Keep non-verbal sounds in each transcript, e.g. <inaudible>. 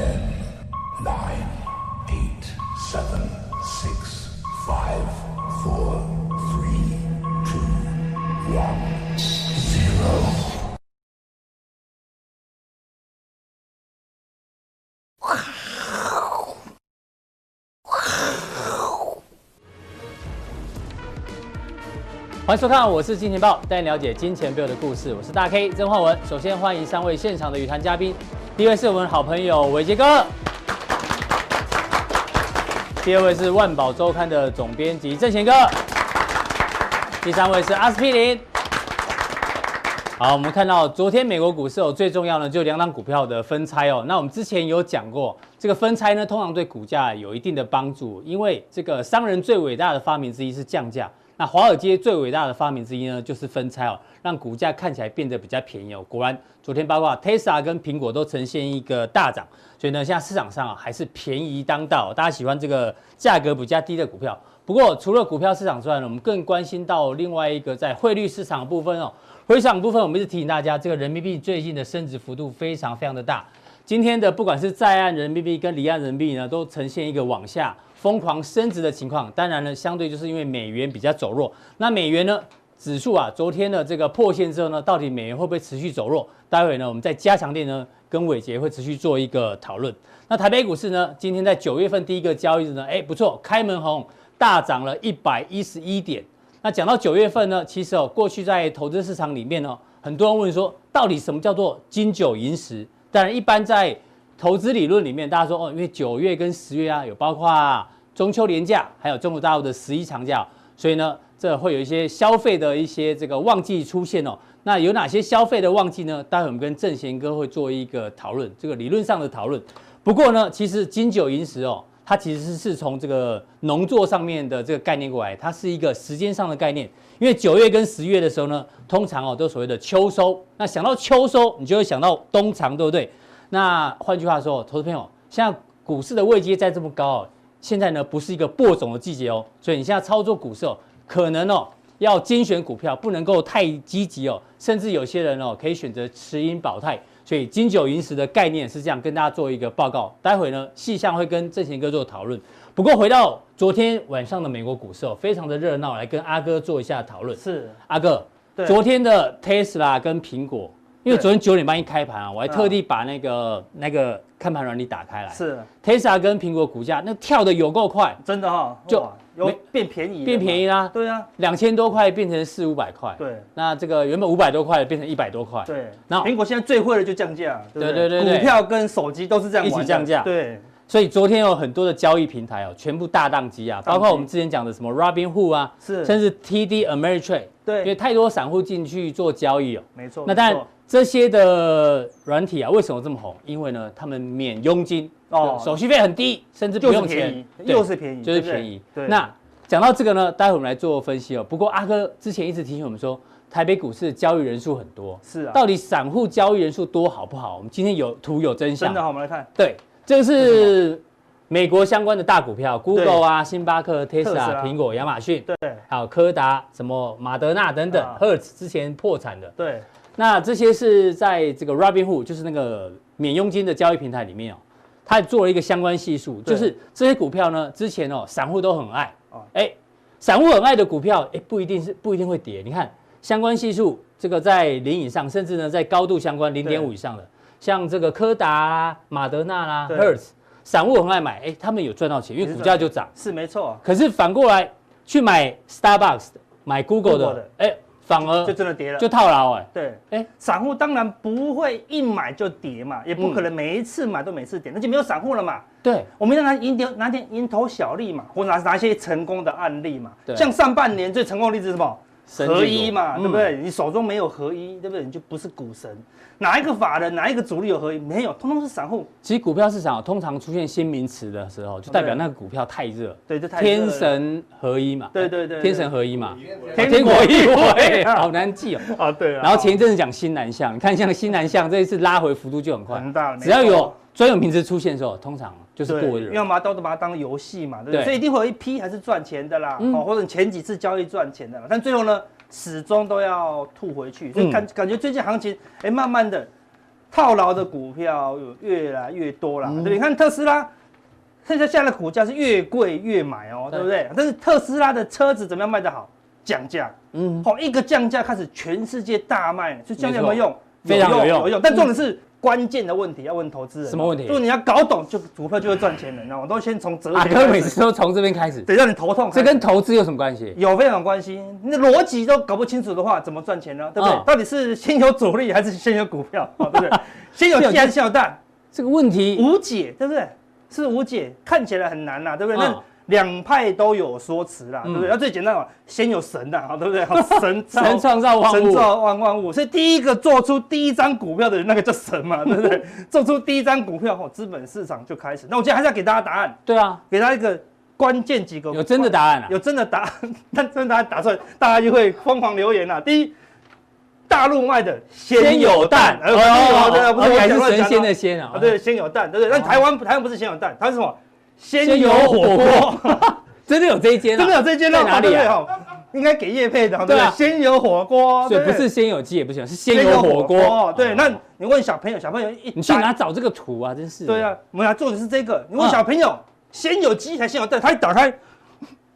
Ten, nine, eight, seven, six, five, four, three, two, one, zero. 欢迎收看，我是金钱豹，带你了解金钱背后的故事。我是大 K 曾焕文。首先欢迎三位现场的与谈嘉宾，第一位是我们好朋友伟捷哥，第二位是万宝周刊的总编辑正贤哥，第三位是阿司匹林。好，我们看到昨天美国股市哦，最重要的就两档股票的分拆哦。那我们之前有讲过，这个分拆呢，通常对股价有一定的帮助，因为这个商人最伟大的发明之一是降价。那华尔街最伟大的发明之一呢，就是分拆哦，让股价看起来变得比较便宜哦。果然，昨天包括 Tesla 跟苹果都呈现一个大涨，所以呢，现在市场上啊还是便宜当道，大家喜欢这个价格比较低的股票。不过，除了股票市场之外呢，我们更关心到另外一个在汇率市场部分哦。汇市场部分，我们一直提醒大家，这个人民币最近的升值幅度非常非常的大。今天的不管是在岸人民币跟离岸人民币呢，都呈现一个往下。疯狂升值的情况，当然呢，相对就是因为美元比较走弱。那美元呢，指数啊，昨天的这个破线之后呢，到底美元会不会持续走弱？待会呢，我们在加强店呢，跟伟杰会持续做一个讨论。那台北股市呢，今天在九月份第一个交易日呢，哎，不错，开门红，大涨了一百一十一点。那讲到九月份呢，其实哦，过去在投资市场里面呢，很多人问说，到底什么叫做金九银十？当然，一般在投资理论里面，大家说哦，因为九月跟十月啊，有包括中秋连假，还有中国大陆的十一长假，所以呢，这会有一些消费的一些这个旺季出现哦。那有哪些消费的旺季呢？待会我们跟正贤哥会做一个讨论，这个理论上的讨论。不过呢，其实金九银十哦，它其实是从这个农作上面的这个概念过来，它是一个时间上的概念。因为九月跟十月的时候呢，通常哦都所谓的秋收。那想到秋收，你就会想到冬藏，对不对？那换句话说，投资朋友，现在股市的位阶在这么高哦，现在呢不是一个播种的季节哦，所以你现在操作股市哦，可能哦要精选股票，不能够太积极哦，甚至有些人哦可以选择持盈保泰。所以金九银十的概念是这样，跟大家做一个报告。待会呢细项会跟正贤哥做讨论。不过回到昨天晚上的美国股市哦，非常的热闹，来跟阿哥做一下讨论。是阿哥，昨天的 Tesla 跟苹果。因为昨天九点半一开盘啊，我还特地把那个那个看盘软体打开来。是，Tesla 跟苹果股价那跳的有够快，真的哈，就有变便宜，变便宜啦。对啊，两千多块变成四五百块。对，那这个原本五百多块变成一百多块。对，然后苹果现在最会的就降价。对对对，股票跟手机都是这样一起降价。对，所以昨天有很多的交易平台哦，全部大宕机啊，包括我们之前讲的什么 Robinhood 啊，是，甚至 TD Ameritrade。对，因为太多散户进去做交易哦。没错。那当然。这些的软体啊，为什么这么红？因为呢，他们免佣金哦，手续费很低，甚至不用钱，又是便宜，就是便宜。那讲到这个呢，待会我们来做分析哦。不过阿哥之前一直提醒我们说，台北股市交易人数很多，是啊，到底散户交易人数多好不好？我们今天有图有真相。真的好，我们来看。对，这个是美国相关的大股票，Google 啊、星巴克、Tesla、苹果、亚马逊，对，还有柯达、什么马德纳等等，Hertz 之前破产的，对。那这些是在这个 Robinhood，就是那个免佣金的交易平台里面哦，它做了一个相关系数，就是这些股票呢，之前哦，散户都很爱。哦，哎，散户很爱的股票，哎，不一定是不一定会跌。你看相关系数，这个在零以上，甚至呢在高度相关零点五以上的，像这个柯达啦、马德纳啦、Hertz，散户很爱买，哎，他们有赚到钱，因为股价就涨，是没错。可是反过来去买 Starbucks 的，买 Google 的，哎。反而就真的跌了，就套牢哎。对，哎，散户当然不会一买就跌嘛，也不可能每一次买都每次跌，那就没有散户了嘛。对，我们要拿蝇点拿点蝇头小利嘛，或拿拿一些成功的案例嘛。对，像上半年最成功的例子是什么？合一嘛，对不对？你手中没有合一，对不对？你就不是股神。哪一个法人，哪一个主力有合一？没有，通通是散户。其实股票市场通常出现新名词的时候，就代表那个股票太热。对，就太天神合一嘛。对对对，天神合一嘛。天国一位，<laughs> 好难记哦。啊，对啊。然后前一阵子讲新南向，你看像新南向这一次拉回幅度就很快，很大。只要有专有名词出现的时候，通常就是过热。因为嘛，都都把它当游戏嘛，对不对？所以一定会有一批还是赚钱的啦，哦，或者前几次交易赚钱的啦，但最后呢，始终都要吐回去。所以感感觉最近行情，哎，慢慢的。套牢的股票有越来越多啦，对不对？你看特斯拉，现在现在的股价是越贵越买哦，对不对？但是特斯拉的车子怎么样卖得好？降价，嗯，好，一个降价开始全世界大卖，就降价有没有用？非常有用，有用。但重点是。关键的问题要问投资人，什么问题？就是你要搞懂，就股票就会赚钱了，你知道吗？都先从哲学。阿哥每次都从这边开始，得让你头痛。这跟投资有什么关系？有非常关系。你的逻辑都搞不清楚的话，怎么赚钱呢？对不对？到底是先有主力还是先有股票？对不对？<laughs> 先有鸡还是先有蛋？这个问题无解，对不对？是无解，看起来很难呐，对不对？那。两派都有说辞啦，对不对？那最简单嘛，先有神呐，好，<laughs> 对不对？<laughs> 神神创造万物，神造万万物，所以第一个做出第一张股票的人，那个叫神嘛，<laughs> 对不对？做出第一张股票后，资本市场就开始。那我今天还是要给大家答案。对啊，给大家一个关键几个。有真的答案啊？有真的答案，但真的答案打出来，大家就会疯狂留言了。第一，大陆卖的先有蛋，哦，不是还是神仙的仙啊？对，先有蛋，对不对？但台湾台湾不是先有蛋，它是什么？先有火锅，<laughs> 真的有这一间，真的有这一间，在哪里啊？应该给叶配的，对吧？先有火锅，对，不是先有鸡也不行，是先有火锅。对，那你问小朋友，小朋友一，你去哪找这个图啊？真是。对啊，我们来做的是这个。你问小朋友，先有鸡还是先有蛋？他一打开。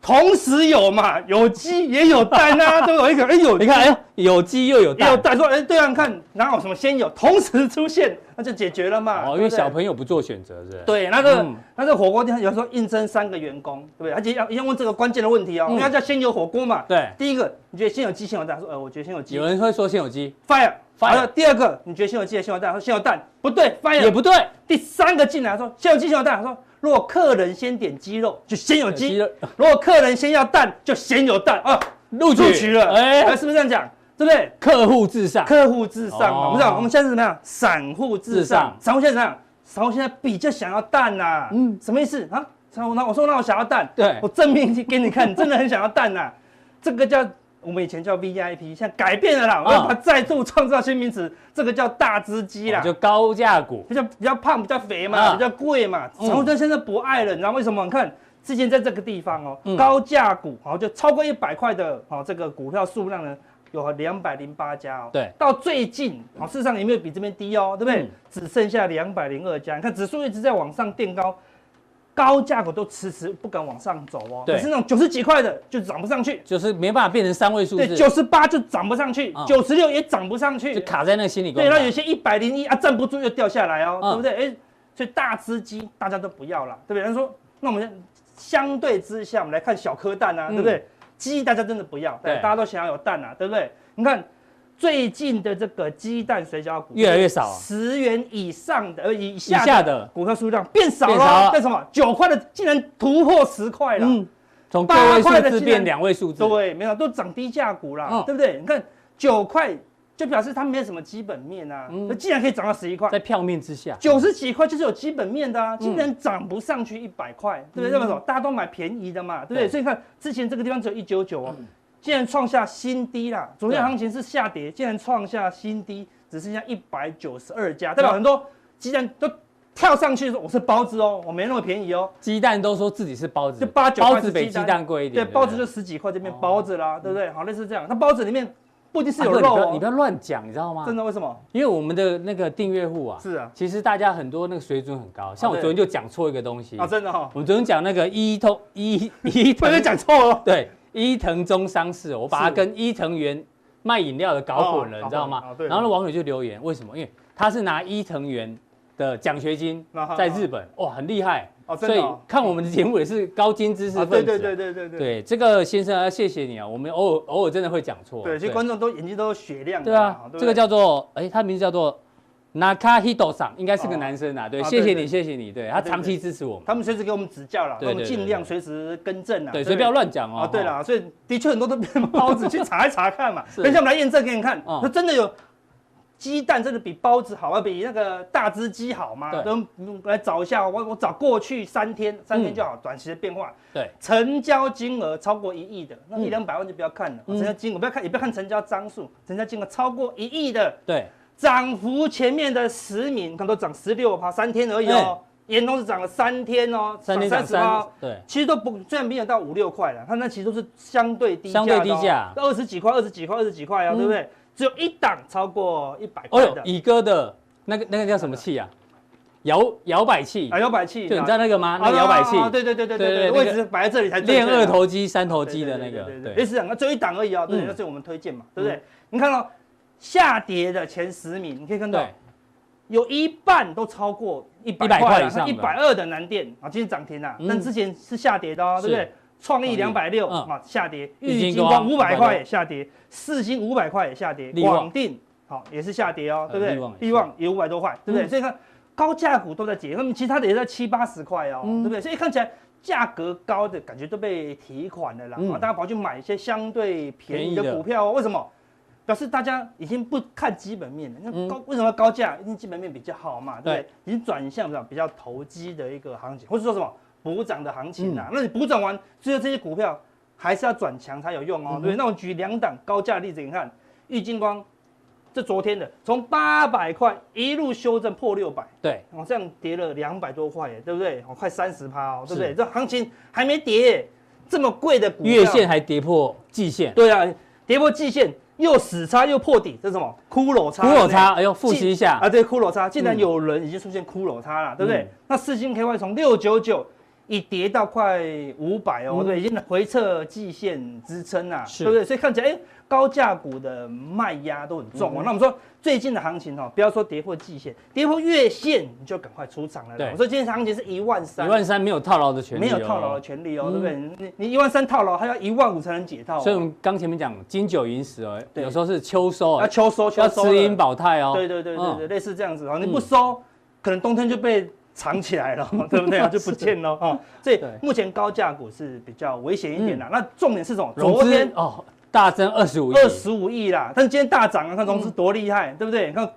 同时有嘛，有鸡也有蛋啊，<laughs> 都有一个。哎呦，你看，哎，有鸡又有蛋。有蛋说，哎，对啊，你看哪有什么先有，同时出现，那就解决了嘛。哦，因为小朋友不做选择，是。对，那个那个火锅店有时候应征三个员工，对不对？而且要要问这个关键的问题哦，因为叫先有火锅嘛。对。第一个，你觉得先有鸡先有蛋？说，呃，我觉得先有鸡。有人会说先有鸡，fire fire。第二个，你觉得先有鸡还是先有蛋？说先有蛋，不对，fire 也不对。第三个进来说先有鸡先有蛋，他说。如果客人先点鸡肉，就先有鸡；如果客人先要蛋，就先有蛋啊！录取了，哎，是不是这样讲？对不对？客户至上，客户至上嘛。我们讲，我们现在是怎么样？散户至上。散户现在怎么样？散户现在比较想要蛋呐。嗯，什么意思啊？散户那我说那我想要蛋，对，我证明给你看，你真的很想要蛋呐。这个叫。我们以前叫 VIP，现在改变了啦，我要把再度创造新名词，这个叫大只鸡啦，就高价股，比较比较胖，比较肥嘛，比较贵嘛。散户现在不爱了，你知道为什么？你看之前在这个地方哦，高价股好就超过一百块的哦，这个股票数量呢有两百零八家哦。对，到最近哦，事实上也没有比这边低哦，对不对？只剩下两百零二家，你看指数一直在往上垫高。高价股都迟迟不敢往上走哦，对，是那种九十几块的就涨不上去，就是没办法变成三位数字，对，九十八就涨不上去，九十六也涨不上去，就卡在那个心理关口。对，那有些一百零一啊站不住又掉下来哦，对不对？哎，所以大只鸡大家都不要了，对不对？人说，那我们相对之下，我们来看小颗蛋啊，对不对？鸡大家真的不要，对，大家都想要有蛋啊，对不对？你看。最近的这个鸡蛋水饺股越来越少，十元以上的呃以下的股票数量变少了，为什么？九块的竟然突破十块了，嗯，从八块的变两位数字，对，没有都涨低价股了，对不对？你看九块就表示它没有什么基本面啊，那既然可以涨到十一块，在票面之下，九十几块就是有基本面的啊，竟然涨不上去一百块，对不对？这么说大家都买便宜的嘛，对不对？所以看之前这个地方只有一九九哦。竟然创下新低啦！昨天行情是下跌，竟然创下新低，只剩下一百九十二家，代表很多鸡蛋都跳上去说我是包子哦，我没那么便宜哦。鸡蛋都说自己是包子，就八九块。包子比鸡蛋贵一点。对，包子就十几块，这边包子啦，对不对？好，类似这样。那包子里面不一定是有肉哦，你不要乱讲，你知道吗？真的？为什么？因为我们的那个订阅户啊，是啊，其实大家很多那个水准很高，像我昨天就讲错一个东西啊，真的哈。我昨天讲那个一通一一，不能 <laughs> 讲错了，对。伊藤忠商事，我把它跟伊藤园卖饮料的搞混了，你知道吗？然后那网友就留言，为什么？因为他是拿伊藤园的奖学金在日本，哇，很厉害。所以看我们的节目也是高精知识分子。对对对对对对。对这个先生要谢谢你啊，我们偶尔偶尔真的会讲错。对，其实观众都眼睛都雪亮。对啊，这个叫做，哎，他名字叫做。Nakahito 桑应该是个男生啊，对，谢谢你，谢谢你，对他长期支持我们，他们随时给我们指教了，我们尽量随时更正啊，对，所以不要乱讲哦。啊对了，所以的确很多都变包子，去查一查看嘛。等一下我们来验证给你看，那真的有鸡蛋真的比包子好啊，比那个大只鸡好吗？都来找一下，我我找过去三天，三天就好，短期的变化。对，成交金额超过一亿的，那一两百万就不要看了，成交金额不要看，也不要看成交张数，成交金额超过一亿的，对。涨幅前面的十名，看都涨十六趴，三天而已哦。延农是涨了三天哦，涨三十趴。对，其实都不，虽然没有到五六块了，它那其实都是相对低价，相对低价，二十几块，二十几块，二十几块啊，对不对？只有一档超过一百块的。乙哥的那个那个叫什么器啊？摇摇摆器啊，摇摆器，就你知道那个吗？那个摇摆器，对对对对对对，位置摆在这里才练二头肌、三头肌的那个，对对，类似两个，只有一档而已啊，对，那是我们推荐嘛，对不对？你看到下跌的前十名，你可以看到有一半都超过一百块以上，一百二的南电啊，今天涨停了，但之前是下跌的哦，对不对？创意两百六啊，下跌；玉金光五百块也下跌，四星五百块也下跌，广电好也是下跌哦，对不对？利旺也五百多块，对不对？所以看。高价股都在跌，那么其他的也在七八十块哦，嗯、对不对？所以看起来价格高的感觉都被提款了啦，嗯、大家跑去买一些相对便宜的股票哦。为什么？表示大家已经不看基本面了。那高、嗯、为什么高价？因为基本面比较好嘛，对不对？已经转向比较投机的一个行情，或者说什么补涨的行情啊？嗯、那你补涨完，最后这些股票还是要转强才有用哦，嗯、对不对？那我举两档高价例子，你看玉金光。这昨天的，从八百块一路修正破六百，对，哦，这样跌了两百多块耶，对不对？哦，快三十趴哦，对不对？这行情还没跌，这么贵的股票，月线还跌破季线，对啊，跌破季线又死叉又破底，这是什么？骷髅叉，骷髅叉，哎呦，复习一下啊，对，骷髅叉，竟然有人已经出现骷髅叉了，对不对？那四星 KY 从六九九一跌到快五百哦，对，已经回撤季线支撑啊，对不对？所以看起来，哎。高价股的卖压都很重哦。那我们说最近的行情哦，不要说跌破季线，跌破月线你就赶快出场了。对，我说今天行情是一万三，一万三没有套牢的权利，没有套牢的权利哦，对不对？你你一万三套牢，还要一万五才能解套。所以我们刚前面讲金九银十哦，有时候是秋收，要秋收，要持盈保泰哦。对对对对对，类似这样子哦。你不收，可能冬天就被藏起来了，<laughs> 对不对？就不见了啊。所以 <laughs> 目前高价股是比较危险一点的。那重点是什么？昨天哦。大增二十五亿，二十五亿啦！但是今天大涨啊，看融资多厉害，对不对？你看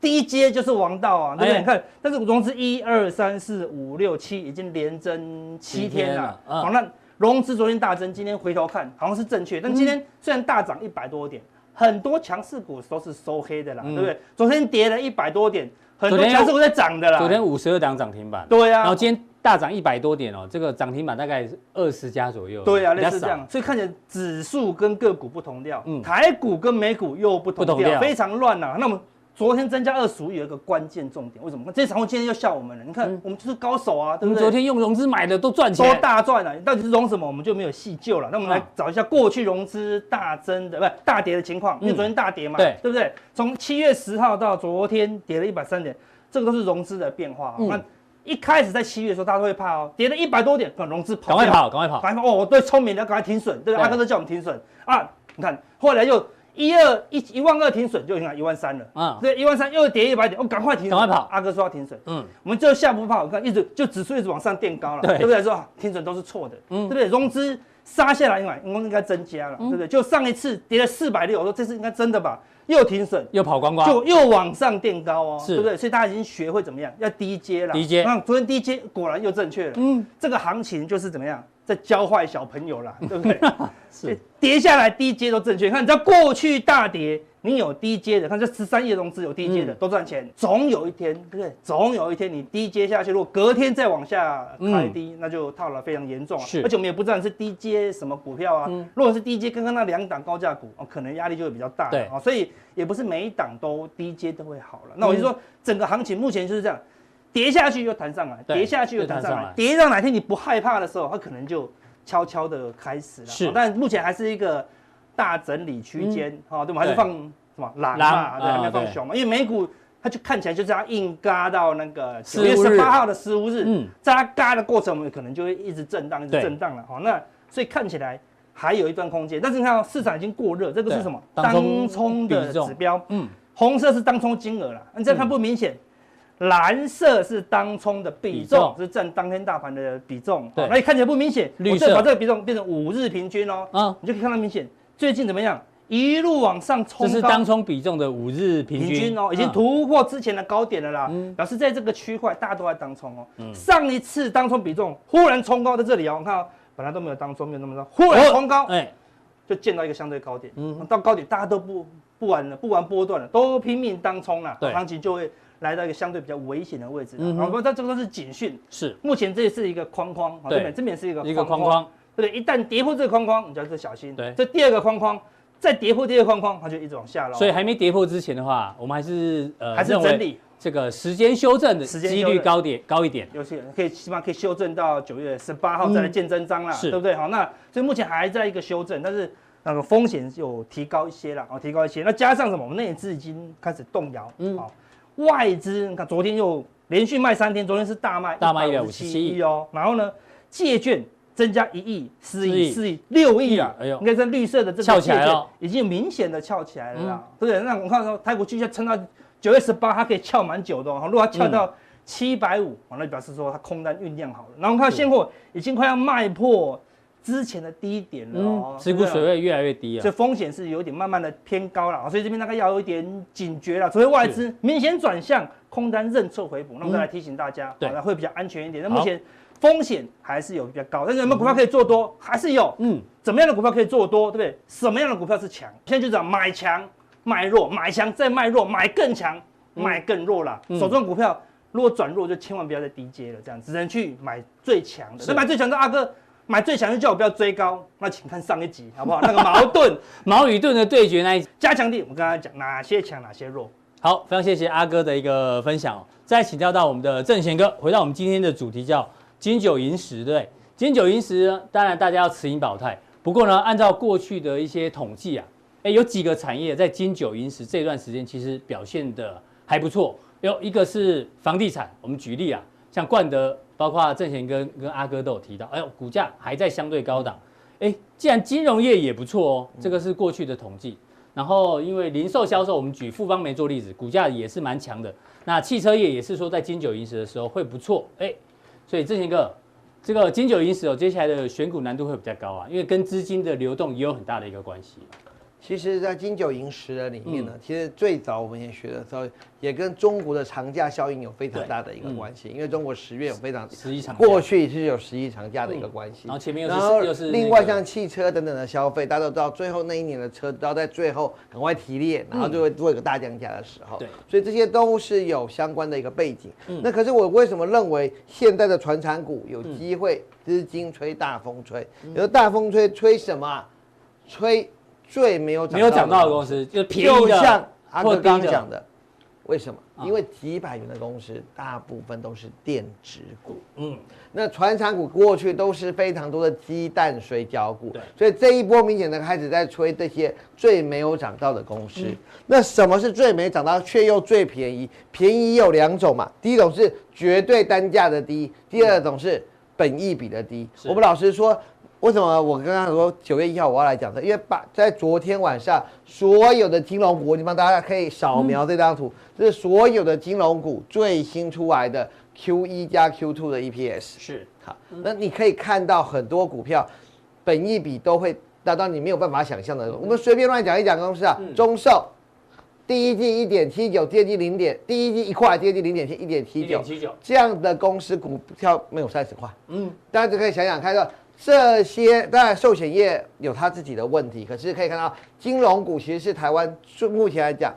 低阶就是王道啊，对不对？你看，但是融资一二三四五六七已经连增七天了，好，那融资昨天大增，今天回头看好像是正确，但今天虽然大涨一百多点，很多强势股都是收黑的啦，对不对？昨天跌了一百多点，很多强势股在涨的啦。昨天五十二档涨停板，对啊，然后今天。大涨一百多点哦，这个涨停板大概是二十家左右。对啊，类似这样，所以看起来指数跟个股不同调，嗯，台股跟美股又不同调，非常乱呐。那么昨天增加二十五亿有一个关键重点，为什么？这场今天又笑我们了。你看，我们就是高手啊，对不对？昨天用融资买的都赚钱，都大赚了。到底是融什么？我们就没有细究了。那我们来找一下过去融资大增的，不是大跌的情况，因为昨天大跌嘛，对，对不对？从七月十号到昨天跌了一百三点，这个都是融资的变化。嗯。一开始在七月的时候，大家都会怕哦，跌了一百多点，赶融资跑，赶快跑，赶快跑，赶快跑哦！对，聪明的赶快停损，对，阿哥都叫我们停损啊！你看，后来又一二一一万二停损，就你看一万三了啊！对，一万三又跌一百点，哦，赶快停损，赶快跑！阿哥说要停损，嗯，我们就下不怕，我看一直就指数一直往上垫高了，对不对？说停损都是错的，嗯，对不对？融资杀下来，应该应该增加了，对不对？就上一次跌了四百六，我说这次应该真的吧？又停损，又跑光光，就又往上垫高哦，对不对？所以大家已经学会怎么样，要低阶了。低阶，那昨天低阶果然又正确了。嗯，这个行情就是怎么样，在教坏小朋友了，对不对？<laughs> 是，跌下来低阶都正确。看，你知道过去大跌。你有低阶的，看这十三亿融资有低阶的、嗯、都赚钱，总有一天，对不对？总有一天你低阶下去，如果隔天再往下开低，嗯、那就套了非常严重啊。是，而且我们也不知道是低阶什么股票啊。嗯、如果是低阶，刚刚那两档高价股哦，可能压力就会比较大。对啊，所以也不是每一档都低阶都会好了。那我就说，整个行情目前就是这样，跌下去又弹上来，跌下去又弹上来，跌到哪天你不害怕的时候，它可能就悄悄的开始了。是，但目前还是一个。大整理区间，好，对吗？还是放什么狼嘛？对，还没有放熊嘛？因为美股它就看起来就是要硬嘎到那个九月十八号的十五日，嗯，在它嘎的过程，我们可能就会一直震荡，一直震荡了，好，那所以看起来还有一段空间，但是你看市场已经过热，这个是什么？当冲的指标，嗯，红色是当冲金额了，你这样看不明显，蓝色是当冲的比重，是占当天大盘的比重，对，那你看起来不明显，绿色。把这个比重变成五日平均哦，嗯，你就可以看到明显。最近怎么样？一路往上冲，这是当冲比重的五日平均，平均哦，已经突破之前的高点了啦。嗯、表示在这个区块，大家都在当冲哦。嗯、上一次当冲比重忽然冲高在这里哦，我看、哦、本来都没有当冲，没有那么高，忽然冲高，哎、哦，就见到一个相对高点。嗯，到高点大家都不不玩了，不玩波段了，都拼命当冲了，对，行情就会来到一个相对比较危险的位置。嗯，好，不过这这个都是警讯，是。目前这是一个框框，对，这边这边是一个一个框框。对，一旦跌破这个框框，你就要小心。对，这第二个框框再跌破第二个框框，它就一直往下了。所以还没跌破之前的话，我们还是呃还是整理这个时间修正的几率高点高一点，有些可以起码可以修正到九月十八号再来见真章啦，嗯、对不对？好，那所以目前还在一个修正，但是那个风险有提高一些了，哦，提高一些。那加上什么？我们内资已经开始动摇，嗯，好，外资你看昨天又连续卖三天，昨天是大卖大卖一百五十七亿哦，然后呢，借券增加一亿四亿四亿六亿啊，哎呦，应该是绿色的这个借券已经明显的翘起来了啦，对不对？那我看说台股继续撑到。九月十八，它可以翘蛮久的哦。如果它翘到七百五，完了表示说它空单酝酿好了。然后看现货已经快要卖破之前的低点了哦，持股水位越来越低啊，所以风险是有点慢慢的偏高了。所以这边大概要有一点警觉了。所以外资明显转向空单认错回补，那我再来提醒大家，对，会比较安全一点。那目前风险还是有比较高，但是有没有股票可以做多？还是有。嗯，怎么样的股票可以做多？对不对？什么样的股票是强？现在就讲买强。卖弱，买强再卖弱，买更强，卖更弱了。嗯、手中股票如果转弱，就千万不要再低接了，这样只能去买最强的。所以买最强的阿哥，买最强就叫我不要追高。那请看上一集好不好？<laughs> 那个矛盾矛与盾的对决那一集加强錠，我刚才讲哪些强，哪些弱。好，非常谢谢阿哥的一个分享。再请教到我们的正贤哥，回到我们今天的主题叫金九银十，对，金九银十，当然大家要持盈保泰。不过呢，按照过去的一些统计啊。哎，有几个产业在金九银十这段时间其实表现得还不错。有一个是房地产，我们举例啊，像冠德，包括正贤跟跟阿哥都有提到，哎呦，股价还在相对高档。哎，既然金融业也不错哦，这个是过去的统计。然后因为零售销售，我们举富邦没做例子，股价也是蛮强的。那汽车业也是说在金九银十的时候会不错。哎，所以正贤哥，这个金九银十哦，接下来的选股难度会比较高啊，因为跟资金的流动也有很大的一个关系。其实，在金九银十的里面呢，其实最早我们也学的时候，也跟中国的长假效应有非常大的一个关系。因为中国十月有非常十一长，过去是有十一长假的一个关系。然后前面又是另外像汽车等等的消费，大家都知道，最后那一年的车都要在最后赶快提炼，然后就会做一个大降价的时候。对，所以这些都是有相关的一个背景。那可是我为什么认为现在的传产股有机会资金吹大风吹？有大风吹吹什么？吹。最没有涨没有涨到的公司，就便宜的，就像阿哥刚讲的，为什么？因为几百元的公司大部分都是电子股，嗯，那船产股过去都是非常多的鸡蛋水饺股，对，所以这一波明显的开始在吹这些最没有涨到的公司。那什么是最没涨到却又最便宜？便宜有两种嘛，第一种是绝对单价的低，第二种是本益比的低。我们老师说。为什么我刚刚说九月一号我要来讲这？因为把在昨天晚上所有的金融股，你们大家可以扫描这张图，嗯、这是所有的金融股最新出来的 Q 一加 Q two 的 EPS。是，好，那你可以看到很多股票本益比都会达到你没有办法想象的。我们随便乱讲一讲公司啊，中寿第一季一点七九，第二季零点，第一季一块，第二季零点七，一点七九，这样的公司股票没有三十块。嗯，大家就可以想想看到。这些当然寿险业有它自己的问题，可是可以看到金融股其实是台湾目前来讲，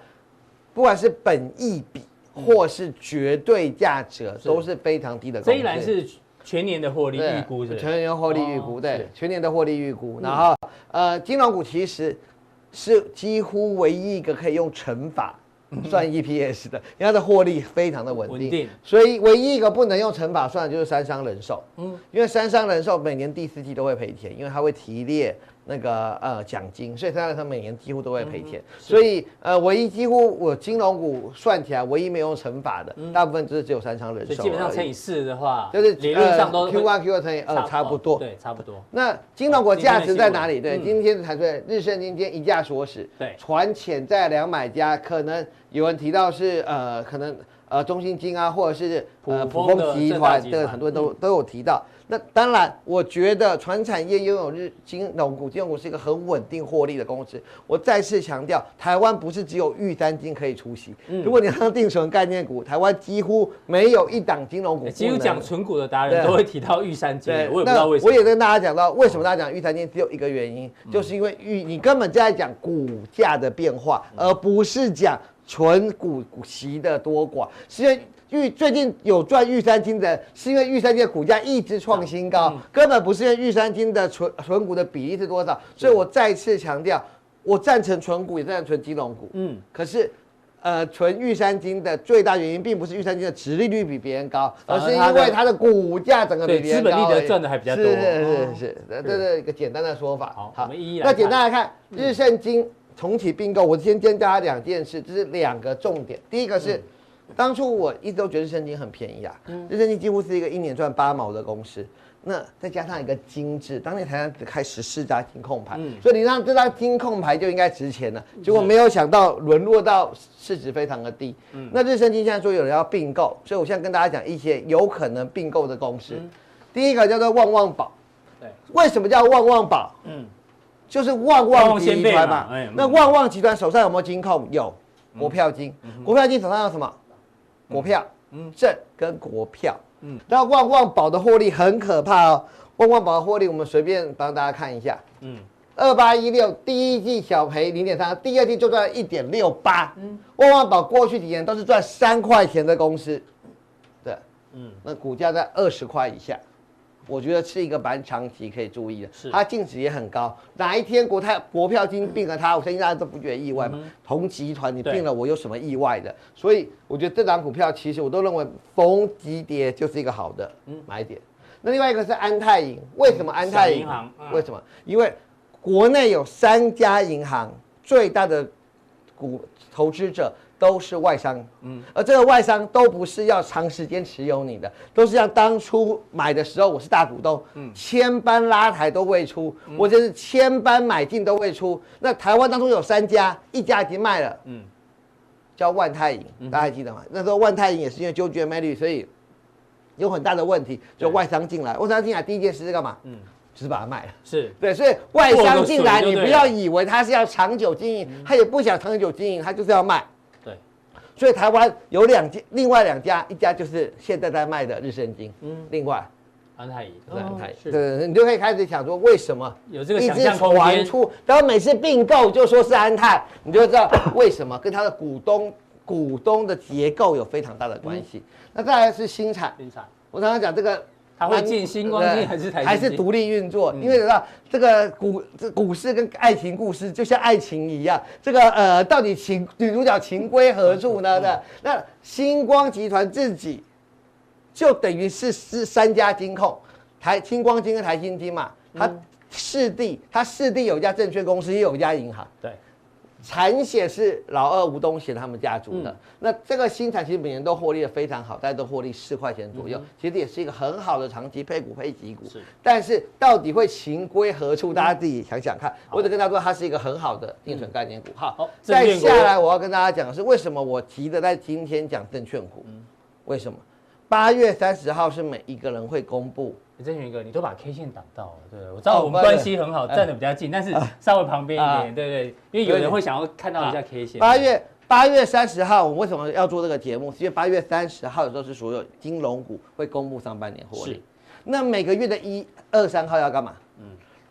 不管是本益比或是绝对价值都是非常低的。这一栏是全年的获利预估，是全年获利预估，对，全年的获利预估。然后呃，金融股其实是几乎唯一一个可以用乘法。算 EPS 的，因为它的获利非常的稳定，稳定，所以唯一一个不能用乘法算的就是三商人寿，嗯，因为三商人寿每年第四季都会赔钱，因为它会提列。那个呃奖金，所以他他每年几乎都会赔钱，嗯、所以呃唯一几乎我金融股算起来唯一没有乘法的，嗯、大部分就是只有三商人寿。基本上乘以四的话，就是理论上都 Q one Q 二乘以二差不多。对，差不多。那金融股价值在哪里？对，今天才出来，日盛今天一价所使，对，传潜在两买家，可能有人提到是呃可能呃中信金啊，或者是呃卜蜂集团，这个很多人都、嗯、都有提到。那当然，我觉得传产业拥有日金融股，金融股是一个很稳定获利的公司。我再次强调，台湾不是只有玉山金可以出席。嗯、如果你要定存概念股，台湾几乎没有一档金融股。几乎讲存股的达人都会提到玉山金，对我也不知道为什么。我也跟大家讲到，为什么大家讲玉山金，只有一个原因，嗯、就是因为玉你根本就在讲股价的变化，而不是讲存股息的多寡，是因为。玉最近有赚玉山金的，是因为玉山金的股价一直创新高，嗯、根本不是因为玉山金的存存股的比例是多少。所以我再次强调，我赞成存股，也赞成存金融股。嗯，可是，呃存玉山金的最大原因，并不是玉山金的殖利率比别人高，而是因为它的股价整个比别人高。资本利得赚的还比较多。是是是是，这是一个简单的说法。好，我们一一来。那简单来看，日盛金重启并购，我先教大家两件事，这是两个重点。第一个是，当初我一直都觉得日盛金很便宜啊，日盛金几乎是一个一年赚八毛的公司。那再加上一个精致，当年台湾只开十四家金控牌，嗯、所以你让这张金控牌就应该值钱了。结果没有想到沦落到市值非常的低。嗯、那日盛金现在说有人要并购，所以我现在跟大家讲一些有可能并购的公司。嗯、第一个叫做旺旺宝，对，为什么叫旺旺宝？嗯，就是旺旺集团嘛。嘛那旺旺集团手上有没有金控？有，国票金。嗯、国票金手上有什么？国票、嗯，证跟国票。嗯，那旺旺宝的获利很可怕哦。旺旺宝的获利，我们随便帮大家看一下。嗯，二八一六第一季小赔零点三，第二季就赚一点六八。嗯，旺旺宝过去几年都是赚三块钱的公司。对，嗯，那股价在二十块以下。我觉得是一个蛮长期可以注意的，是它净值也很高。哪一天国泰国票金并了它，我相信大家都不觉得意外嘛。嗯、同集团你并了我有什么意外的？所以我觉得这档股票其实我都认为逢急跌就是一个好的买点。嗯、那另外一个是安泰银，为什么安泰银？行嗯、为什么？因为国内有三家银行最大的股投资者。都是外商，嗯，而这个外商都不是要长时间持有你的，都是像当初买的时候，我是大股东，嗯，千般拉抬都未出，我就是千般买进都未出。那台湾当中有三家，一家已经卖了，嗯，叫万泰银，大家还记得吗？那时候万泰银也是因为纠结卖率，所以有很大的问题，就外商进来，外商进来第一件事是干嘛？嗯，就是把它卖了，是。对，所以外商进来，你不要以为他是要长久经营，他也不想长久经营，他就是要卖。所以台湾有两家，另外两家，一家就是现在在卖的日升金，嗯，另外。安泰银是安泰银，对，你就可以开始想说为什么有这个一直传出，然后每次并购就说是安泰，你就知道 <coughs> 为什么？跟他的股东股东的结构有非常大的关系。那再来是新产，新产，我常常讲这个。他会进星光金还是台还是独立运作？因为知道这个股这股市跟爱情故事就像爱情一样，这个呃到底情女主角情归何处呢？那那星光集团自己就等于是是三家金控，台星光金跟台新金嘛，它势地它势地有一家证券公司，也有一家银行，对。产险是老二吴东贤他们家族的，嗯、那这个新产其实每年都获利的非常好，大家都获利四块钱左右，嗯、其实也是一个很好的长期配股配级股。是，但是到底会情归何处？大家自己想想看。嗯、我只跟大家说，它是一个很好的定存概念股。好，好再下来我要跟大家讲的是，为什么我急着在今天讲证券股？嗯、为什么？八月三十号是每一个人会公布。郑云哥，你都把 K 线挡到了，对，我知道我们关系很好，站的比较近，但是稍微旁边一点，对对，因为有人会想要看到一下 K 线。八月八月三十号，我们为什么要做这个节目？是因为八月三十号的时候是所有金融股会公布上半年获利，那每个月的一二三号要干嘛？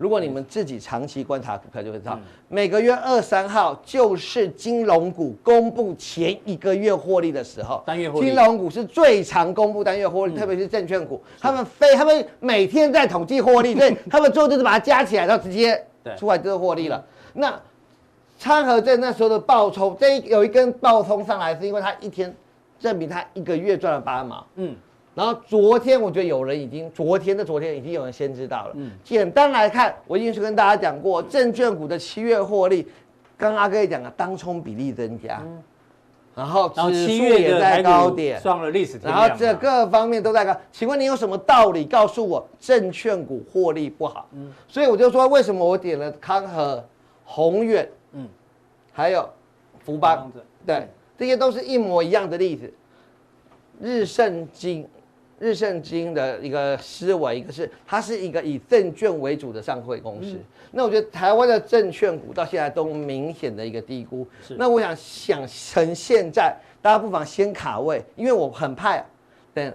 如果你们自己长期观察股票，就会知道，每个月二三号就是金融股公布前一个月获利的时候。单月获利。金融股是最常公布单月获利，特别是证券股，他们非他们每天在统计获利，<laughs> 所以他们最后就是把它加起来，然后直接出来就是获利了。那昌河证那时候的暴冲，这有一根暴冲上来，是因为他一天证明他一个月赚了八毛。嗯。然后昨天我觉得有人已经，昨天的昨天已经有人先知道了。嗯，简单来看，我已经是跟大家讲过，证券股的七月获利，刚刚阿哥也讲了，当冲比例增加，嗯、然后指数也在高点，创了历史，然后这各方面都在高。请问你有什么道理告诉我证券股获利不好？嗯，所以我就说为什么我点了康和、宏远，嗯，还有福邦，对，这些都是一模一样的例子，日盛金。日盛金的一个思维，一个是它是一个以证券为主的上会公司。嗯、那我觉得台湾的证券股到现在都明显的一个低估。那我想想趁现在，大家不妨先卡位，因为我很怕等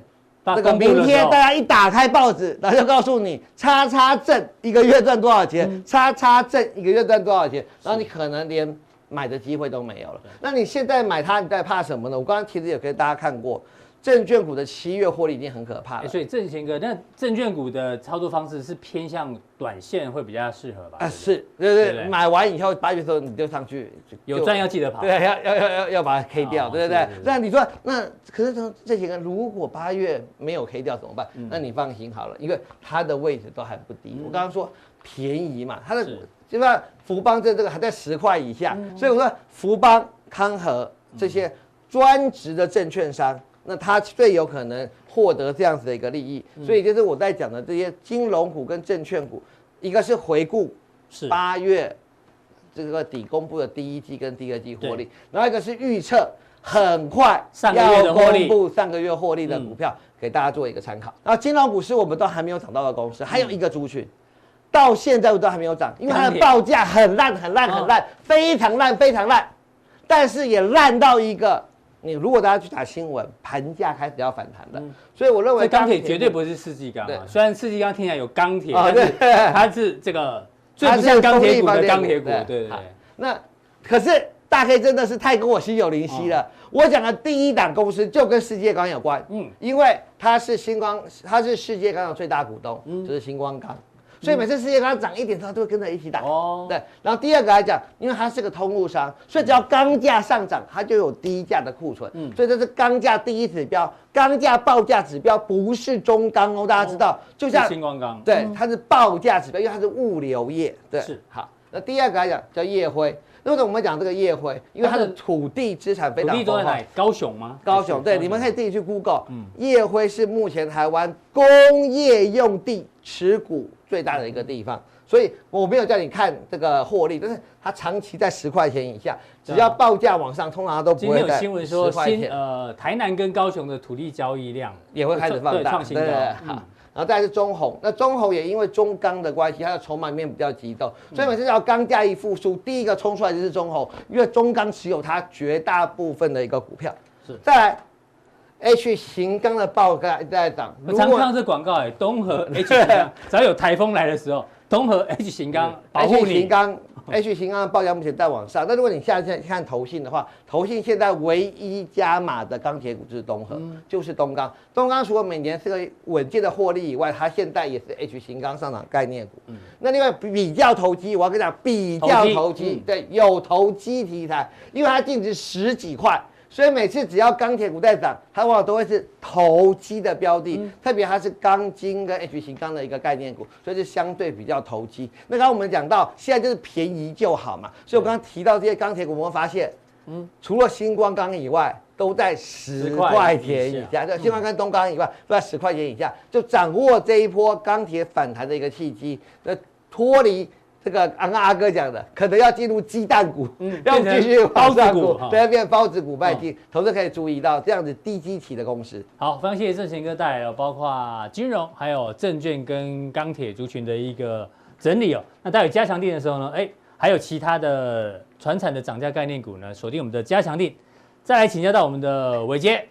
这个明天大家一打开报纸，然后就告诉你叉叉证一个月赚多少钱，嗯、叉叉证一个月赚多少钱，然后你可能连买的机会都没有了。那你现在买它，你在怕什么呢？我刚刚其实也给大家看过。证券股的七月获利已经很可怕了。所以正贤哥，那证券股的操作方式是偏向短线会比较适合吧？啊，是，对对对，买完以后八月的时候你就上去，有赚要记得跑，对，要要要要要把它 K 掉，对不对？那你说，那可是说正贤哥，如果八月没有 K 掉怎么办？那你放心好了，因为它的位置都还不低。我刚刚说便宜嘛，它的基本上福邦这这个还在十块以下，所以我说福邦、康和这些专职的证券商。那它最有可能获得这样子的一个利益，所以就是我在讲的这些金融股跟证券股，一个是回顾是。八月这个底公布的第一季跟第二季获利，然后一个是预测很快要公布上个月获利的股票，给大家做一个参考。然后金融股是我们都还没有涨到的公司，还有一个族群，到现在我都还没有涨，因为它的报价很烂很烂很烂，非常烂非常烂，但是也烂到一个。你如果大家去打新闻，盘价开始要反弹了，所以我认为钢铁绝对不是世纪钢啊。虽然世纪钢听起来有钢铁，但是 <laughs> 它是这个最不像钢铁股的钢铁股。对对对。那可是大 K 真的是太跟我心有灵犀了。我讲的第一档公司就跟世界钢有关，嗯，因为它是星光，它是世界钢的最大股东，就是星光钢。所以每次世界钢涨一点，它都会跟着一起涨。哦，对。然后第二个来讲，因为它是个通路商，所以只要钢价上涨，它就有低价的库存。嗯，所以这是钢价第一指标，钢价报价指标不是中钢哦，大家知道，就像新光钢，对，它是报价指标，因为它是物流业。对，是。好，那第二个来讲叫烨辉，为什么我们讲这个烨辉？因为它的土地资产非常丰厚。土地都在哪？高雄吗？高雄，对，你们可以自己去 Google。嗯，烨辉是目前台湾工业用地持股最大的一个地方，所以我没有叫你看这个获利，但是它长期在十块钱以下，只要报价往上，通常都不会。今天有新闻说，新呃台南跟高雄的土地交易量也会开始放大，对，好，然后再来是中红，那中鸿也因为中钢的关系，它的筹码面比较激动，所以每次只要钢价一复苏，第一个冲出来就是中鸿，因为中钢持有它绝大部分的一个股票。是，再来。H 型钢的报价在涨，我常看到这广告哎，东河 <laughs> H 型钢，只要有台风来的时候，东河 H 型钢保护你。H 型钢，H 型钢的报价目前在往上，但如果你现在看投信的话，投信现在唯一加码的钢铁股就是东和，就是东钢。东钢除了每年是个稳健的获利以外，它现在也是 H 型钢上涨概念股。那另外比较投机，我要跟你讲，比较投机，对，有投机题材，因为它净值十几块。所以每次只要钢铁股在涨，它往往都会是投机的标的，嗯、特别它是钢筋跟 H 型钢的一个概念股，所以是相对比较投机。那刚刚我们讲到，现在就是便宜就好嘛。所以我刚刚提到这些钢铁股，我们发现，嗯，除了新光钢以外，都在十块钱以下。就新光跟东钢以外，都在十块钱以下，就掌握这一波钢铁反弹的一个契机，那脱离。这个刚刚阿哥讲的，可能要进入鸡蛋股，嗯，<laughs> 要继续包子股，对，要变包子股拜金。投资可以注意到这样子低基期的公司。好，非常谢谢正贤哥带来了包括金融、还有证券跟钢铁族群的一个整理哦。那待会加强定的时候呢，哎，还有其他的传产的涨价概念股呢，锁定我们的加强定。再来请教到我们的伟捷，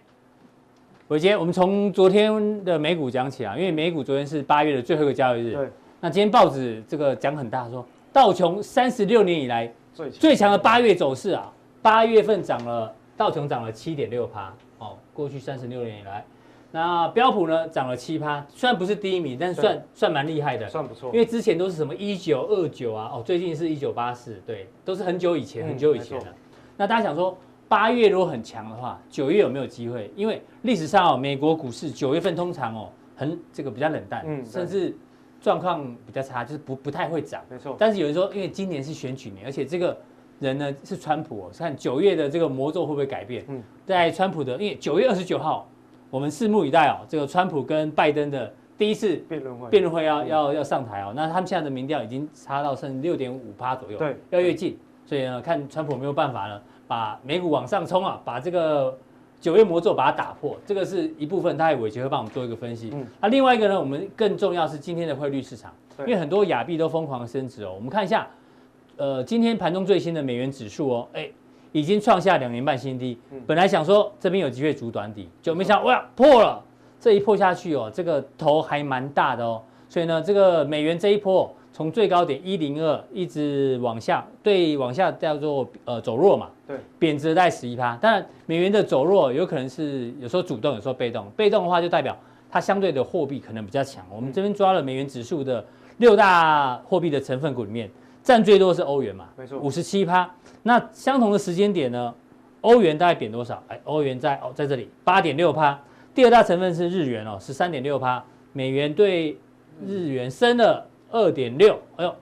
伟捷，我们从昨天的美股讲起啊，因为美股昨天是八月的最后一个交易日。对。那今天报纸这个讲很大，说道琼三十六年以来最强的八月走势啊，八月份涨了，道琼涨了七点六趴，哦，过去三十六年以来，那标普呢涨了七趴，虽然不是第一名，但是算算蛮厉害的，算不错，因为之前都是什么一九二九啊，哦，最近是一九八四，对，都是很久以前，很久以前的。嗯、那大家想说，八月如果很强的话，九月有没有机会？因为历史上哦，美国股市九月份通常哦很这个比较冷淡，嗯，甚至。状况比较差，就是不不太会涨，没错。但是有人说，因为今年是选举年，而且这个人呢是川普哦，看九月的这个魔咒会不会改变？嗯，在川普的，因为九月二十九号，我们拭目以待哦。这个川普跟拜登的第一次辩论会，辩论会要要要上台哦。那他们现在的民调已经差到剩六点五趴左右，对，要越近。所以呢，看川普有没有办法呢，把美股往上冲啊，把这个。九月魔咒把它打破，这个是一部分，他也伟捷会帮我们做一个分析。嗯，那另外一个呢，我们更重要是今天的汇率市场，因为很多亚币都疯狂升值哦。我们看一下，呃，今天盘中最新的美元指数哦，哎，已经创下两年半新低。嗯，本来想说这边有机会筑短底，就没想到哇破了，这一破下去哦，这个头还蛮大的哦。所以呢，这个美元这一波从最高点一零二一直往下，对，往下叫做呃走弱嘛，对，贬值在十一趴。当然，美元的走弱有可能是有时候主动，有时候被动。被动的话就代表它相对的货币可能比较强。我们这边抓了美元指数的六大货币的成分股里面，占最多是欧元嘛，没错，五十七趴。那相同的时间点呢，欧元大概贬多少？哎，欧元在哦在这里八点六趴。第二大成分是日元哦，十三点六趴。美元对日元升了二点六，哎呦，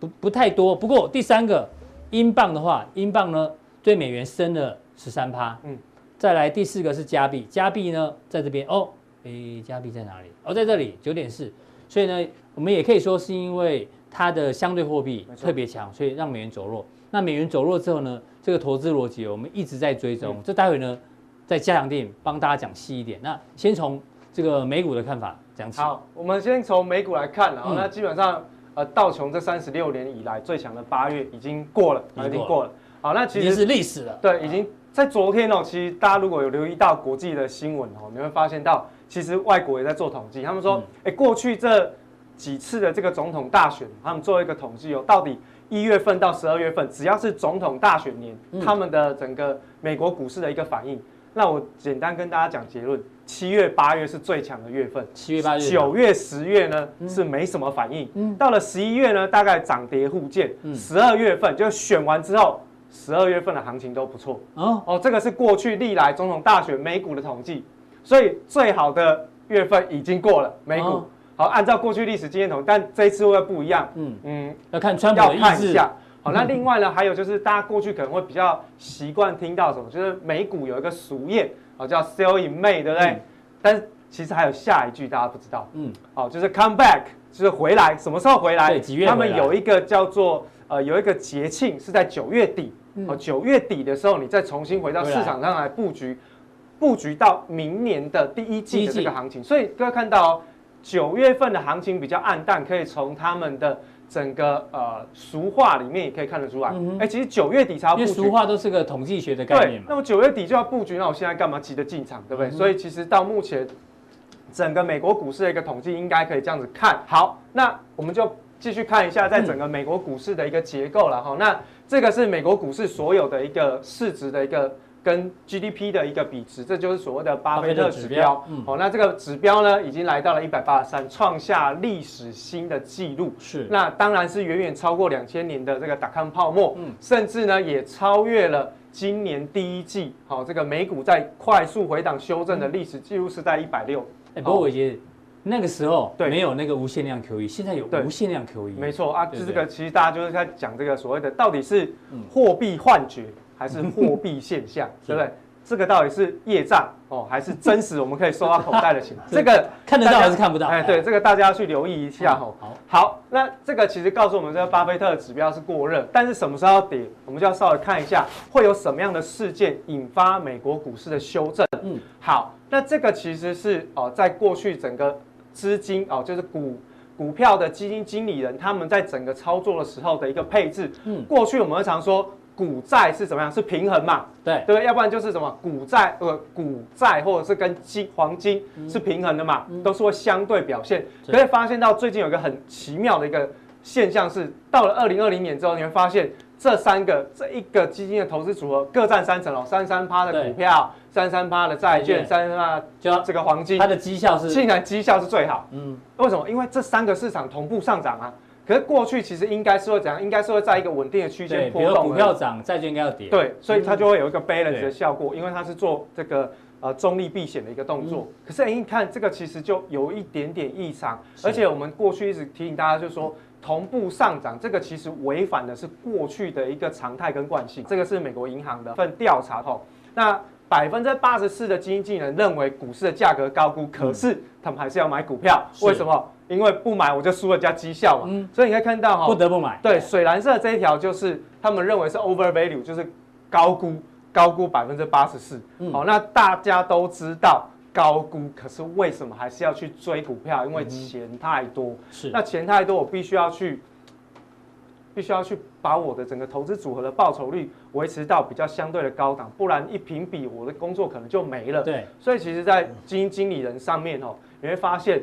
不不太多。不过第三个英镑的话，英镑呢对美元升了十三趴。嗯，再来第四个是加币，加币呢在这边哦，哎，加币在哪里？哦，在这里九点四。所以呢，我们也可以说是因为它的相对货币特别强，所以让美元走弱。那美元走弱之后呢，这个投资逻辑我们一直在追踪。这待会呢，在加强店帮大家讲细一点。那先从这个美股的看法。好，我们先从美股来看啊，那基本上呃道琼这三十六年以来最强的八月已经过了，已经过了。好，那其实是历史了。对，已经在昨天哦。其实大家如果有留意到国际的新闻哦，你会发现到其实外国也在做统计。他们说，哎，过去这几次的这个总统大选，他们做一个统计哦，到底一月份到十二月份，只要是总统大选年，他们的整个美国股市的一个反应。那我简单跟大家讲结论。七月、八月是最强的月份，七月、八月，九月、十月呢是没什么反应。嗯，到了十一月呢，大概涨跌互见。嗯，十二月份就选完之后，十二月份的行情都不错。哦哦，这个是过去历来总统大选美股的统计，所以最好的月份已经过了美股。好，按照过去历史经验统计，但这一次会不一样。嗯嗯，要看川普的意思。要看一下。好，那另外呢，还有就是大家过去可能会比较习惯听到什么，就是美股有一个俗谚。哦，叫 sell in May，对不对？嗯、但是其实还有下一句大家不知道，嗯，哦，就是 come back，就是回来，什么时候回来？对，几月？他们有一个叫做呃，有一个节庆是在九月底，嗯、哦，九月底的时候，你再重新回到市场上来布局，布局到明年的第一季的这个行情。所以各位看到哦，九月份的行情比较暗淡，可以从他们的。整个呃俗话里面也可以看得出来，哎、嗯哼，其实九月底才要布局，因为俗话都是个统计学的概念嘛。那么九月底就要布局，那我现在干嘛急着进场，对不对？嗯、所以其实到目前，整个美国股市的一个统计应该可以这样子看。好，那我们就继续看一下在整个美国股市的一个结构了哈。嗯、那这个是美国股市所有的一个市值的一个。跟 GDP 的一个比值，这就是所谓的巴菲特指标。嗯，好，那这个指标呢，已经来到了一百八十三，创下历史新的纪录。是，那当然是远远超过两千年的这个 dot-com 泡沫，嗯，甚至呢也超越了今年第一季，好，这个美股在快速回档修正的历史记录是在一百六。哎，不过伟捷，那个时候对没有那个无限量 QE，现在有无限量 QE。没错啊，就这个其实大家就是在讲这个所谓的到底是货币幻觉。还是货币现象，<laughs> 对不对？这个到底是业障哦，还是真实？我们可以收到口袋的钱？<laughs> 这个看得到还是看不到？哎，对，这个大家要去留意一下哦。好，好，那这个其实告诉我们，这个巴菲特的指标是过热，但是什么时候要跌，我们就要稍微看一下，会有什么样的事件引发美国股市的修正。嗯，好，那这个其实是哦，在过去整个资金哦，就是股股票的基金经理人他们在整个操作的时候的一个配置。嗯，过去我们会常说。股债是怎么样？是平衡嘛？对对？要不然就是什么股债呃股债或者是跟金黄金是平衡的嘛？嗯、都是会相对表现。可以发现到最近有一个很奇妙的一个现象是，到了二零二零年之后，你会发现这三个这一个基金的投资组合各占三成哦，三三趴的股票，三三趴的债券，三三趴就这个黄金，它的绩效是竟然绩效是最好。嗯，为什么？因为这三个市场同步上涨啊。可是过去其实应该是会怎样？应该是会在一个稳定的区间波动。比如股票涨，债券应该要跌。对，所以它就会有一个 balance 的效果，因为它是做这个呃中立避险的一个动作。可是你看这个其实就有一点点异常，而且我们过去一直提醒大家，就是说同步上涨，这个其实违反的是过去的一个常态跟惯性。这个是美国银行的份调查后，那百分之八十四的基金经理人认为股市的价格高估，可是他们还是要买股票，为什么？因为不买我就输了家绩效嘛，嗯、所以你可以看到哈，不得不买。对，水蓝色这一条就是他们认为是 over value，就是高估，高估百分之八十四。好，那大家都知道高估，可是为什么还是要去追股票？因为钱太多。是，那钱太多，我必须要去，必须要去把我的整个投资组合的报酬率维持到比较相对的高档，不然一评比，我的工作可能就没了。对，所以其实，在基金经理人上面哦，你会发现。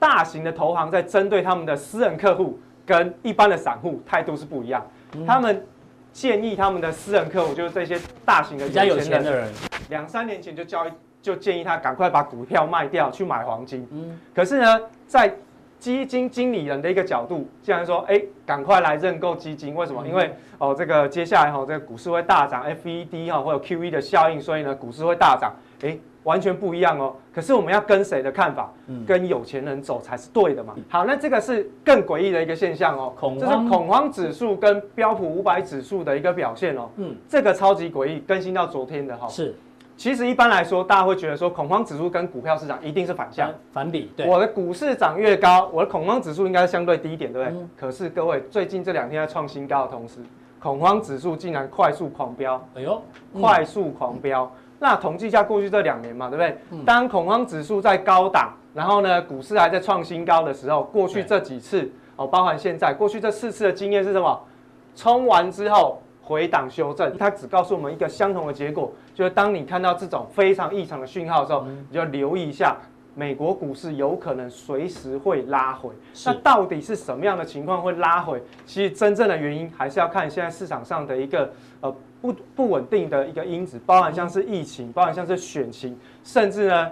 大型的投行在针对他们的私人客户跟一般的散户态度是不一样，嗯、他们建议他们的私人客户就是这些大型的比较有钱的人，两三年前就交易就建议他赶快把股票卖掉去买黄金。嗯，可是呢，在基金经理人的一个角度，竟然说，哎，赶快来认购基金，为什么？嗯、因为哦，这个接下来哈、哦，这个股市会大涨，FED 哈、哦、会有 QE 的效应，所以呢，股市会大涨。哎，完全不一样哦。可是我们要跟谁的看法？嗯、跟有钱人走才是对的嘛。好，那这个是更诡异的一个现象哦，这是恐慌指数跟标普五百指数的一个表现哦。嗯，这个超级诡异，更新到昨天的哈、哦。是。其实一般来说，大家会觉得说，恐慌指数跟股票市场一定是反向，反比。对，我的股市涨越高，我的恐慌指数应该是相对低一点，对不对？嗯、可是各位，最近这两天在创新高的同时，恐慌指数竟然快速狂飙。哎呦，嗯、快速狂飙！那统计一下过去这两年嘛，对不对？嗯、当恐慌指数在高档，然后呢，股市还在创新高的时候，过去这几次哦，包含现在过去这四次的经验是什么？冲完之后。回档修正，它只告诉我们一个相同的结果，就是当你看到这种非常异常的讯号的时候，你就要留意一下，美国股市有可能随时会拉回。那到底是什么样的情况会拉回？其实真正的原因还是要看现在市场上的一个呃不不稳定的一个因子，包含像是疫情，包含像是选情，甚至呢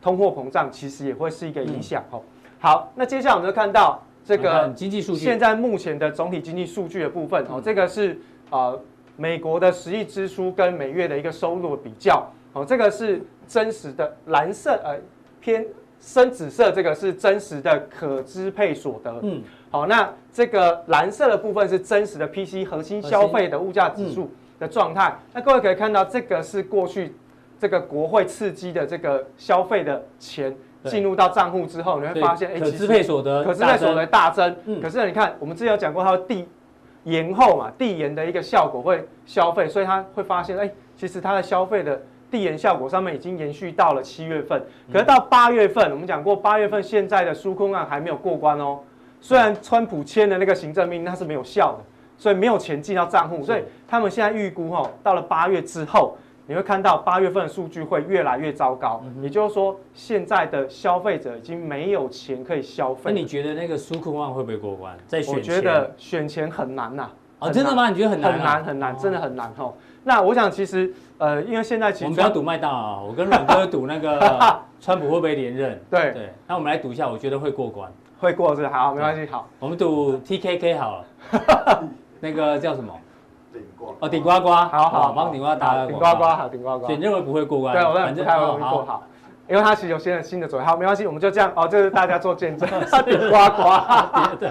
通货膨胀，其实也会是一个影响哦。好，那接下来我们就看到这个经济数据，现在目前的总体经济数据的部分哦，这个是。呃，美国的实际支出跟每月的一个收入的比较，哦，这个是真实的蓝色，呃，偏深紫色，这个是真实的可支配所得。嗯，好，那这个蓝色的部分是真实的 PC 核心消费的物价指数的状态。嗯、那各位可以看到，这个是过去这个国会刺激的这个消费的钱进入到账户之后，你会发现，哎，可支配所得可支配所得大增。嗯，可是你看，我们之前有讲过，它的第延后嘛，递延的一个效果会消费，所以他会发现，哎，其实它的消费的递延效果上面已经延续到了七月份，可是到八月份，我们讲过八月份现在的纾困案还没有过关哦。虽然川普签的那个行政命令它是没有效的，所以没有钱进到账户，所以他们现在预估哈，到了八月之后。你会看到八月份的数据会越来越糟糕，嗯、也就是说，现在的消费者已经没有钱可以消费。那你觉得那个纾困案会不会过关？在选前，我觉得选前很难呐、啊。哦，真的吗？你觉得很难、啊？很难很难，真的很难哦。那我想其实，呃，因为现在其实我们不要赌麦当劳，我跟阮哥赌那个 <laughs> 川普会不会连任？对对。那我们来赌一下，我觉得会过关。会过是好，没关系，好。我们赌 TKK 好了。<laughs> 那个叫什么？顶呱哦，顶呱呱，好好帮顶呱打个顶呱呱，好顶呱呱。你认为不会过关？对，我认为不太容易过好，因为它其实有些人新的左右，好，没关系，我们就这样哦，就是大家做见证，<laughs> 顶呱呱。<laughs> 对，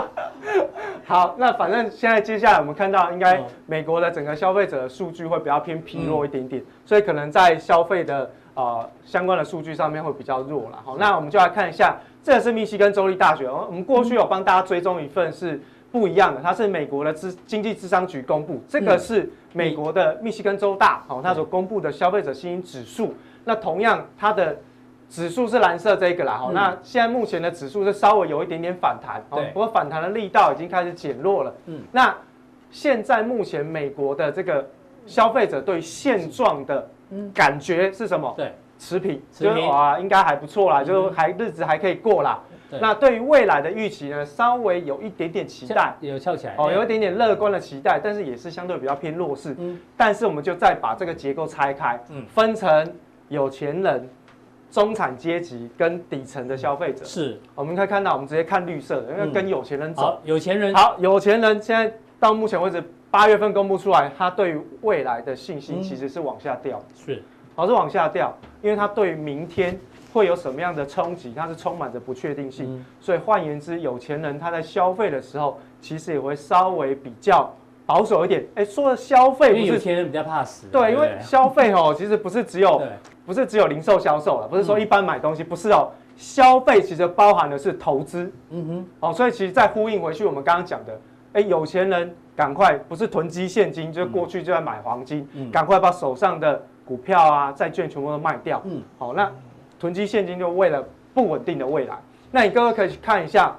<laughs> 好，那反正现在接下来我们看到，应该美国的整个消费者的数据会比较偏疲弱一点点，所以可能在消费的呃相关的数据上面会比较弱了。好，那我们就来看一下，这是密西根州立大学，我们过去有帮大家追踪一份是。不一样的，它是美国的资经济智商局公布，这个是美国的密西根州大，哦，它所公布的消费者信心指数。那同样，它的指数是蓝色这个啦，好，那现在目前的指数是稍微有一点点反弹，哦，不过反弹的力道已经开始减弱了。嗯，那现在目前美国的这个消费者对现状的感觉是什么？对，持平，就是哇，应该还不错啦，就还日子还可以过啦。对。那对于未来的预期呢，稍微有一点点期待，有翘起来。哦，有一点点乐观的期待，但是也是相对比较偏弱势。嗯，但是我们就再把这个结构拆开，嗯，分成有钱人、中产阶级跟底层的消费者。是，我们可以看到，我们直接看绿色的，因为跟有钱人走。有钱人。好，有钱人现在到目前为止，八月份公布出来，他对于未来的信心其实是往下掉，是，好是往下掉，因为他对于明天。会有什么样的冲击？它是充满着不确定性，嗯、所以换言之，有钱人他在消费的时候，其实也会稍微比较保守一点。哎，说的消费不是有钱人比较怕死，对，因为消费哦，其实不是只有不是只有零售销售了，不是说一般买东西，不是哦，消费其实包含的是投资，嗯哼，哦，所以其实再呼应回去，我们刚刚讲的，哎，有钱人赶快不是囤积现金，就是过去就在买黄金，嗯、赶快把手上的股票啊、债券全部都卖掉，嗯，好，那。囤积现金就为了不稳定的未来。那你各位可以去看一下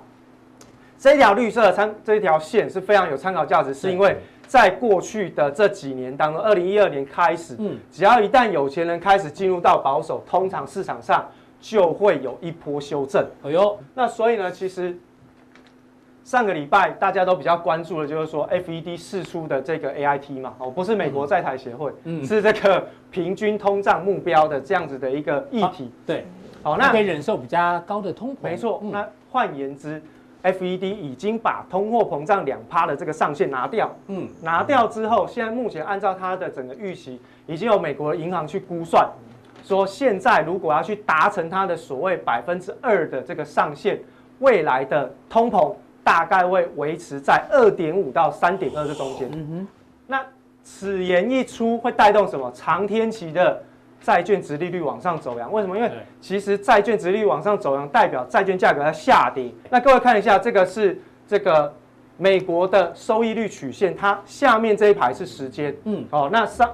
这条绿色的参这一条线是非常有参考价值，是因为在过去的这几年当中，二零一二年开始，嗯，只要一旦有钱人开始进入到保守，通常市场上就会有一波修正。哎呦，那所以呢，其实上个礼拜大家都比较关注的，就是说 FED 释出的这个 AIT 嘛，哦，不是美国在台协会，嗯，是这个平均通胀目标的这样子的一个议题。对，好，那可以忍受比较高的通膨。没错，那换言之。FED 已经把通货膨胀两趴的这个上限拿掉，嗯，拿掉之后，现在目前按照它的整个预期，已经有美国的银行去估算，说现在如果要去达成它的所谓百分之二的这个上限，未来的通膨大概会维持在二点五到三点二这中间。嗯哼，那此言一出，会带动什么？长天期的。债券殖利率往上走扬，为什么？因为其实债券殖利率往上走扬，代表债券价格在下跌。那各位看一下，这个是这个美国的收益率曲线，它下面这一排是时间，嗯，哦，那上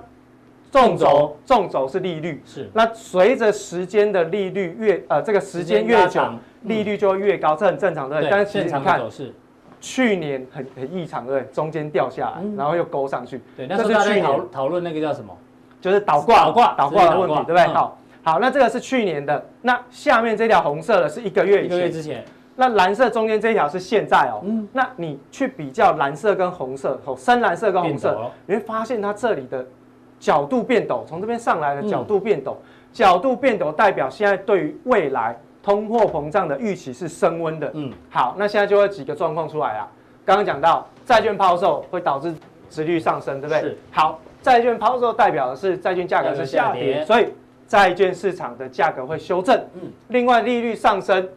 纵轴纵轴是利率，是。那随着时间的利率越呃这个时间越久，利率就会越高，这很正常，对？但是其实你看，去年很很异常，对？中间掉下来，然后又勾上去，对。那是去年讨讨论那个叫什么？就是倒挂，倒挂，倒挂的问题，对不对？好，好，那这个是去年的，那下面这条红色的是一个月以前，一个月之前，那蓝色中间这一条是现在哦。嗯，那你去比较蓝色跟红色，哦，深蓝色跟红色，你会发现它这里的角度变陡，从这边上来的角度变陡，角度变陡代表现在对于未来通货膨胀的预期是升温的。嗯，好，那现在就会几个状况出来啊。刚刚讲到债券抛售会导致殖率上升，对不对？是，好。债券抛售代表的是债券价格是下跌，所以债券市场的价格会修正。嗯，另外利率上升，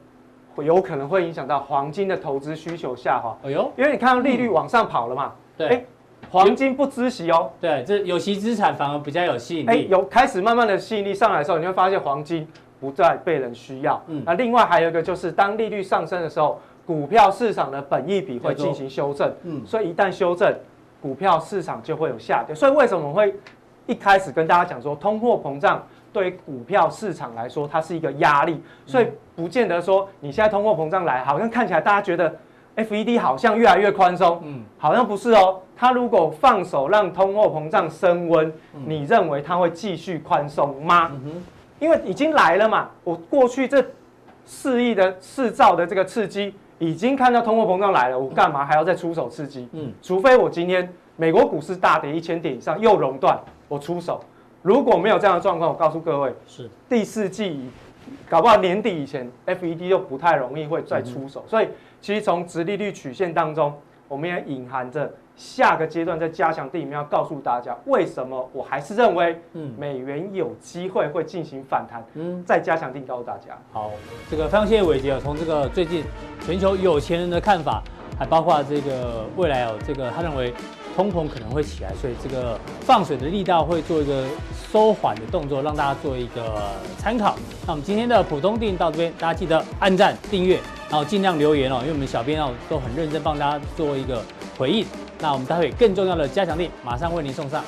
会有可能会影响到黄金的投资需求下滑。哎呦，因为你看到利率往上跑了嘛，对，黄金不孳息哦。对，这有息资产反而比较有吸引力。有开始慢慢的吸引力上来的时候，你会发现黄金不再被人需要。嗯，那另外还有一个就是，当利率上升的时候，股票市场的本益比会进行修正。嗯，所以一旦修正。股票市场就会有下跌，所以为什么我会一开始跟大家讲说，通货膨胀对于股票市场来说，它是一个压力，所以不见得说你现在通货膨胀来，好像看起来大家觉得 FED 好像越来越宽松，嗯，好像不是哦。它如果放手让通货膨胀升温，你认为它会继续宽松吗？因为已经来了嘛，我过去这四亿的四兆的这个刺激。已经看到通货膨胀来了，我干嘛还要再出手刺激？嗯，除非我今天美国股市大跌一千点以上又熔断，我出手。如果没有这样的状况，我告诉各位，是第四季，搞不好年底以前，FED 就不太容易会再出手。所以，其实从殖利率曲线当中，我们也隐含着。下个阶段在加强定里面要告诉大家，为什么我还是认为，嗯，美元有机会会进行反弹，嗯，在加强定告诉大家。好，这个非常谢谢伟杰啊，从这个最近全球有钱人的看法，还包括这个未来哦，这个他认为通膨可能会起来，所以这个放水的力道会做一个收缓的动作，让大家做一个参考。那我们今天的普通定到这边，大家记得按赞、订阅，然后尽量留言哦，因为我们小编哦都很认真帮大家做一个回应。那我们待会更重要的加强力马上为您送上。